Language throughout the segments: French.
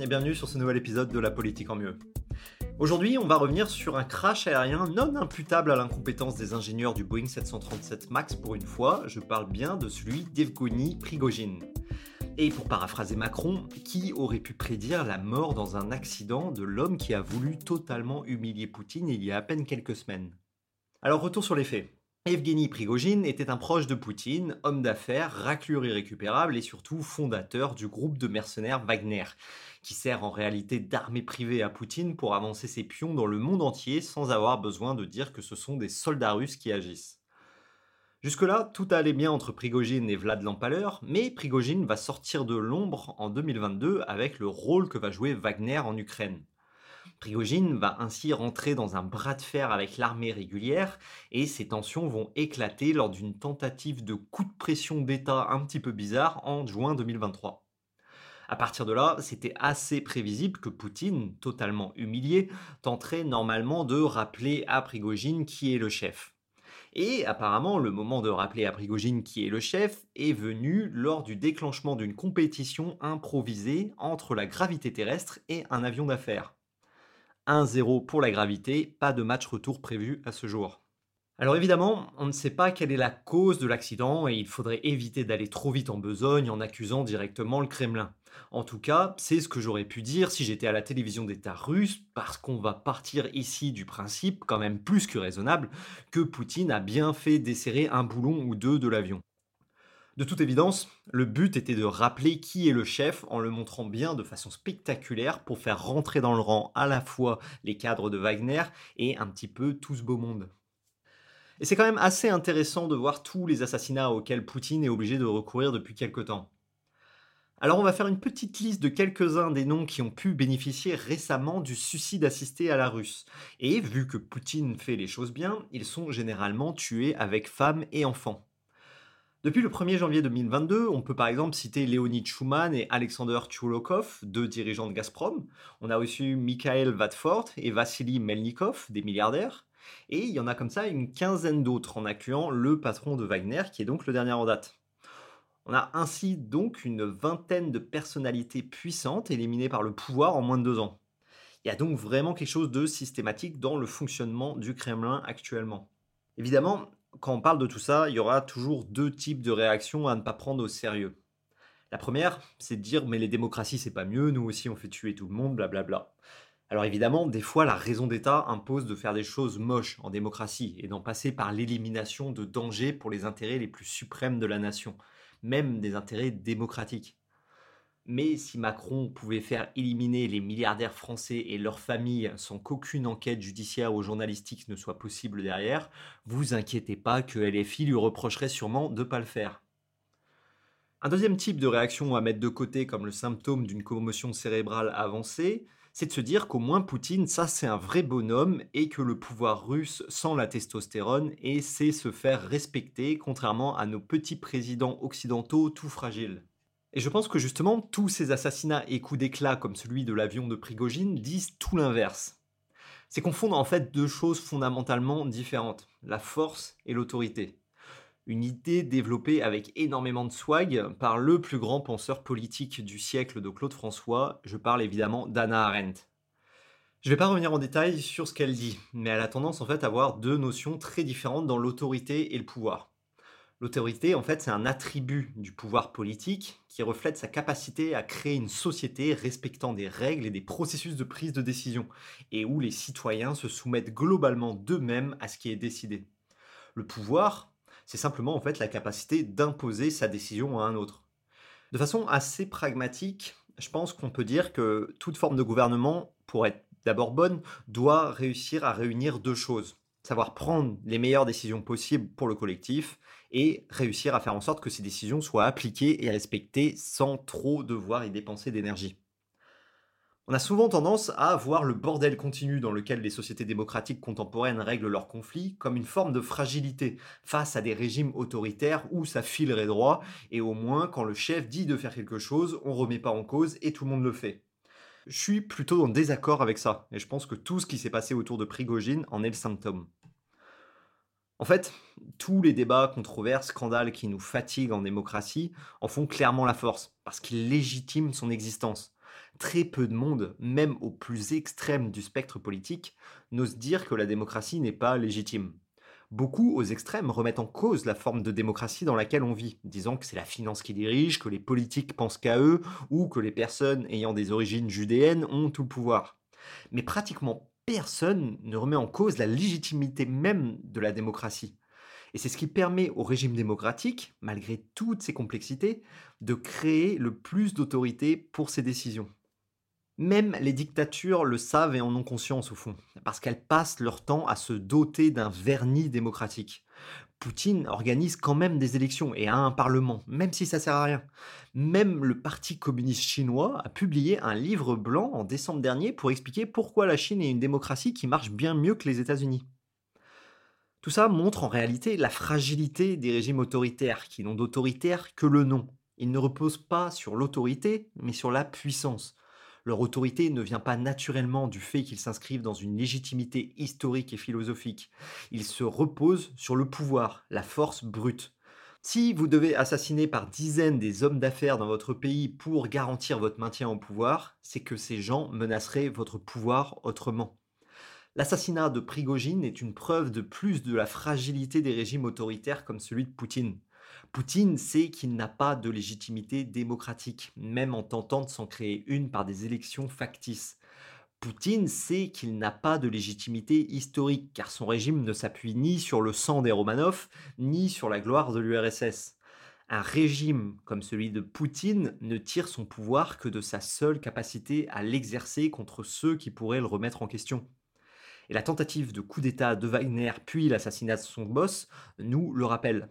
et bienvenue sur ce nouvel épisode de La politique en mieux. Aujourd'hui, on va revenir sur un crash aérien non imputable à l'incompétence des ingénieurs du Boeing 737 MAX pour une fois, je parle bien de celui d'Evgeny Prigogine. Et pour paraphraser Macron, qui aurait pu prédire la mort dans un accident de l'homme qui a voulu totalement humilier Poutine il y a à peine quelques semaines? Alors retour sur les faits. Evgeny Prigogine était un proche de Poutine, homme d'affaires, raclure irrécupérable et surtout fondateur du groupe de mercenaires Wagner, qui sert en réalité d'armée privée à Poutine pour avancer ses pions dans le monde entier sans avoir besoin de dire que ce sont des soldats russes qui agissent. Jusque-là, tout allait bien entre Prigogine et Vlad l'Empaleur, mais Prigogine va sortir de l'ombre en 2022 avec le rôle que va jouer Wagner en Ukraine. Prigogine va ainsi rentrer dans un bras de fer avec l'armée régulière et ces tensions vont éclater lors d'une tentative de coup de pression d'État un petit peu bizarre en juin 2023. À partir de là, c'était assez prévisible que Poutine, totalement humilié, tenterait normalement de rappeler à Prigogine qui est le chef. Et apparemment, le moment de rappeler à Prigogine qui est le chef est venu lors du déclenchement d'une compétition improvisée entre la gravité terrestre et un avion d'affaires. 1-0 pour la gravité, pas de match retour prévu à ce jour. Alors évidemment, on ne sait pas quelle est la cause de l'accident et il faudrait éviter d'aller trop vite en besogne en accusant directement le Kremlin. En tout cas, c'est ce que j'aurais pu dire si j'étais à la télévision d'État russe, parce qu'on va partir ici du principe, quand même plus que raisonnable, que Poutine a bien fait desserrer un boulon ou deux de l'avion. De toute évidence, le but était de rappeler qui est le chef en le montrant bien de façon spectaculaire pour faire rentrer dans le rang à la fois les cadres de Wagner et un petit peu tout ce beau monde. Et c'est quand même assez intéressant de voir tous les assassinats auxquels Poutine est obligé de recourir depuis quelque temps. Alors on va faire une petite liste de quelques-uns des noms qui ont pu bénéficier récemment du suicide assisté à la russe. Et vu que Poutine fait les choses bien, ils sont généralement tués avec femmes et enfants. Depuis le 1er janvier 2022, on peut par exemple citer Leonid Schuman et Alexander Tchulokov, deux dirigeants de Gazprom. On a aussi Mikhail Vatford et Vassili Melnikov, des milliardaires. Et il y en a comme ça une quinzaine d'autres en incluant le patron de Wagner, qui est donc le dernier en date. On a ainsi donc une vingtaine de personnalités puissantes éliminées par le pouvoir en moins de deux ans. Il y a donc vraiment quelque chose de systématique dans le fonctionnement du Kremlin actuellement. Évidemment, quand on parle de tout ça, il y aura toujours deux types de réactions à ne pas prendre au sérieux. La première, c'est de dire mais les démocraties c'est pas mieux, nous aussi on fait tuer tout le monde, blablabla. Alors évidemment, des fois la raison d'État impose de faire des choses moches en démocratie et d'en passer par l'élimination de dangers pour les intérêts les plus suprêmes de la nation, même des intérêts démocratiques. Mais si Macron pouvait faire éliminer les milliardaires français et leurs familles sans qu'aucune enquête judiciaire ou journalistique ne soit possible derrière, vous inquiétez pas que LFI lui reprocherait sûrement de ne pas le faire. Un deuxième type de réaction à mettre de côté comme le symptôme d'une commotion cérébrale avancée, c'est de se dire qu'au moins Poutine, ça c'est un vrai bonhomme et que le pouvoir russe sent la testostérone et sait se faire respecter, contrairement à nos petits présidents occidentaux tout fragiles. Et je pense que justement, tous ces assassinats et coups d'éclat comme celui de l'avion de Prigogine disent tout l'inverse. C'est confondre en fait deux choses fondamentalement différentes, la force et l'autorité une idée développée avec énormément de swag par le plus grand penseur politique du siècle de Claude François, je parle évidemment d'Anna Arendt. Je ne vais pas revenir en détail sur ce qu'elle dit, mais elle a tendance en fait à avoir deux notions très différentes dans l'autorité et le pouvoir. L'autorité, en fait, c'est un attribut du pouvoir politique qui reflète sa capacité à créer une société respectant des règles et des processus de prise de décision, et où les citoyens se soumettent globalement d'eux-mêmes à ce qui est décidé. Le pouvoir, c'est simplement en fait la capacité d'imposer sa décision à un autre. De façon assez pragmatique, je pense qu'on peut dire que toute forme de gouvernement, pour être d'abord bonne, doit réussir à réunir deux choses. Savoir prendre les meilleures décisions possibles pour le collectif et réussir à faire en sorte que ces décisions soient appliquées et respectées sans trop devoir y dépenser d'énergie. On a souvent tendance à voir le bordel continu dans lequel les sociétés démocratiques contemporaines règlent leurs conflits comme une forme de fragilité face à des régimes autoritaires où ça filerait droit et au moins quand le chef dit de faire quelque chose, on remet pas en cause et tout le monde le fait. Je suis plutôt en désaccord avec ça et je pense que tout ce qui s'est passé autour de Prigogine en est le symptôme. En fait, tous les débats, controverses, scandales qui nous fatiguent en démocratie en font clairement la force, parce qu'ils légitiment son existence très peu de monde, même au plus extrême du spectre politique, n'ose dire que la démocratie n'est pas légitime. Beaucoup aux extrêmes remettent en cause la forme de démocratie dans laquelle on vit, disant que c'est la finance qui dirige, que les politiques pensent qu'à eux, ou que les personnes ayant des origines judéennes ont tout le pouvoir. Mais pratiquement personne ne remet en cause la légitimité même de la démocratie. Et c'est ce qui permet au régime démocratique, malgré toutes ses complexités, de créer le plus d'autorité pour ses décisions. Même les dictatures le savent et en ont conscience au fond, parce qu'elles passent leur temps à se doter d'un vernis démocratique. Poutine organise quand même des élections et a un parlement, même si ça sert à rien. Même le Parti communiste chinois a publié un livre blanc en décembre dernier pour expliquer pourquoi la Chine est une démocratie qui marche bien mieux que les États-Unis. Tout ça montre en réalité la fragilité des régimes autoritaires, qui n'ont d'autoritaire que le nom. Ils ne reposent pas sur l'autorité, mais sur la puissance. Leur autorité ne vient pas naturellement du fait qu'ils s'inscrivent dans une légitimité historique et philosophique. Ils se reposent sur le pouvoir, la force brute. Si vous devez assassiner par dizaines des hommes d'affaires dans votre pays pour garantir votre maintien au pouvoir, c'est que ces gens menaceraient votre pouvoir autrement. L'assassinat de Prigogine est une preuve de plus de la fragilité des régimes autoritaires comme celui de Poutine. Poutine sait qu'il n'a pas de légitimité démocratique, même en tentant de s'en créer une par des élections factices. Poutine sait qu'il n'a pas de légitimité historique, car son régime ne s'appuie ni sur le sang des Romanov, ni sur la gloire de l'URSS. Un régime comme celui de Poutine ne tire son pouvoir que de sa seule capacité à l'exercer contre ceux qui pourraient le remettre en question. Et la tentative de coup d'État de Wagner puis l'assassinat de son boss nous le rappellent.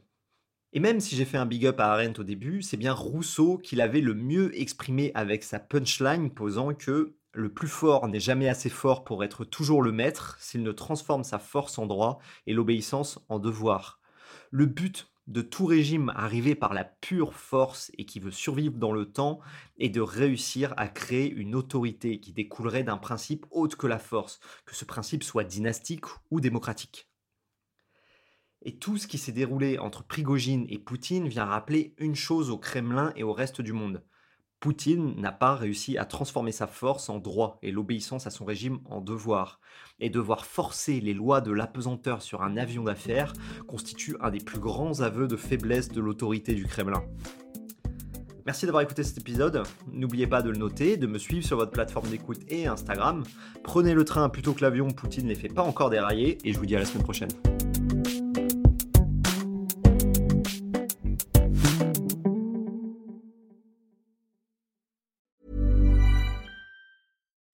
Et même si j'ai fait un big up à Arendt au début, c'est bien Rousseau qui l'avait le mieux exprimé avec sa punchline posant que le plus fort n'est jamais assez fort pour être toujours le maître s'il ne transforme sa force en droit et l'obéissance en devoir. Le but de tout régime arrivé par la pure force et qui veut survivre dans le temps est de réussir à créer une autorité qui découlerait d'un principe autre que la force, que ce principe soit dynastique ou démocratique. Et tout ce qui s'est déroulé entre Prigogine et Poutine vient rappeler une chose au Kremlin et au reste du monde. Poutine n'a pas réussi à transformer sa force en droit et l'obéissance à son régime en devoir. Et devoir forcer les lois de l'apesanteur sur un avion d'affaires constitue un des plus grands aveux de faiblesse de l'autorité du Kremlin. Merci d'avoir écouté cet épisode. N'oubliez pas de le noter, de me suivre sur votre plateforme d'écoute et Instagram. Prenez le train plutôt que l'avion, Poutine ne les fait pas encore dérailler et je vous dis à la semaine prochaine.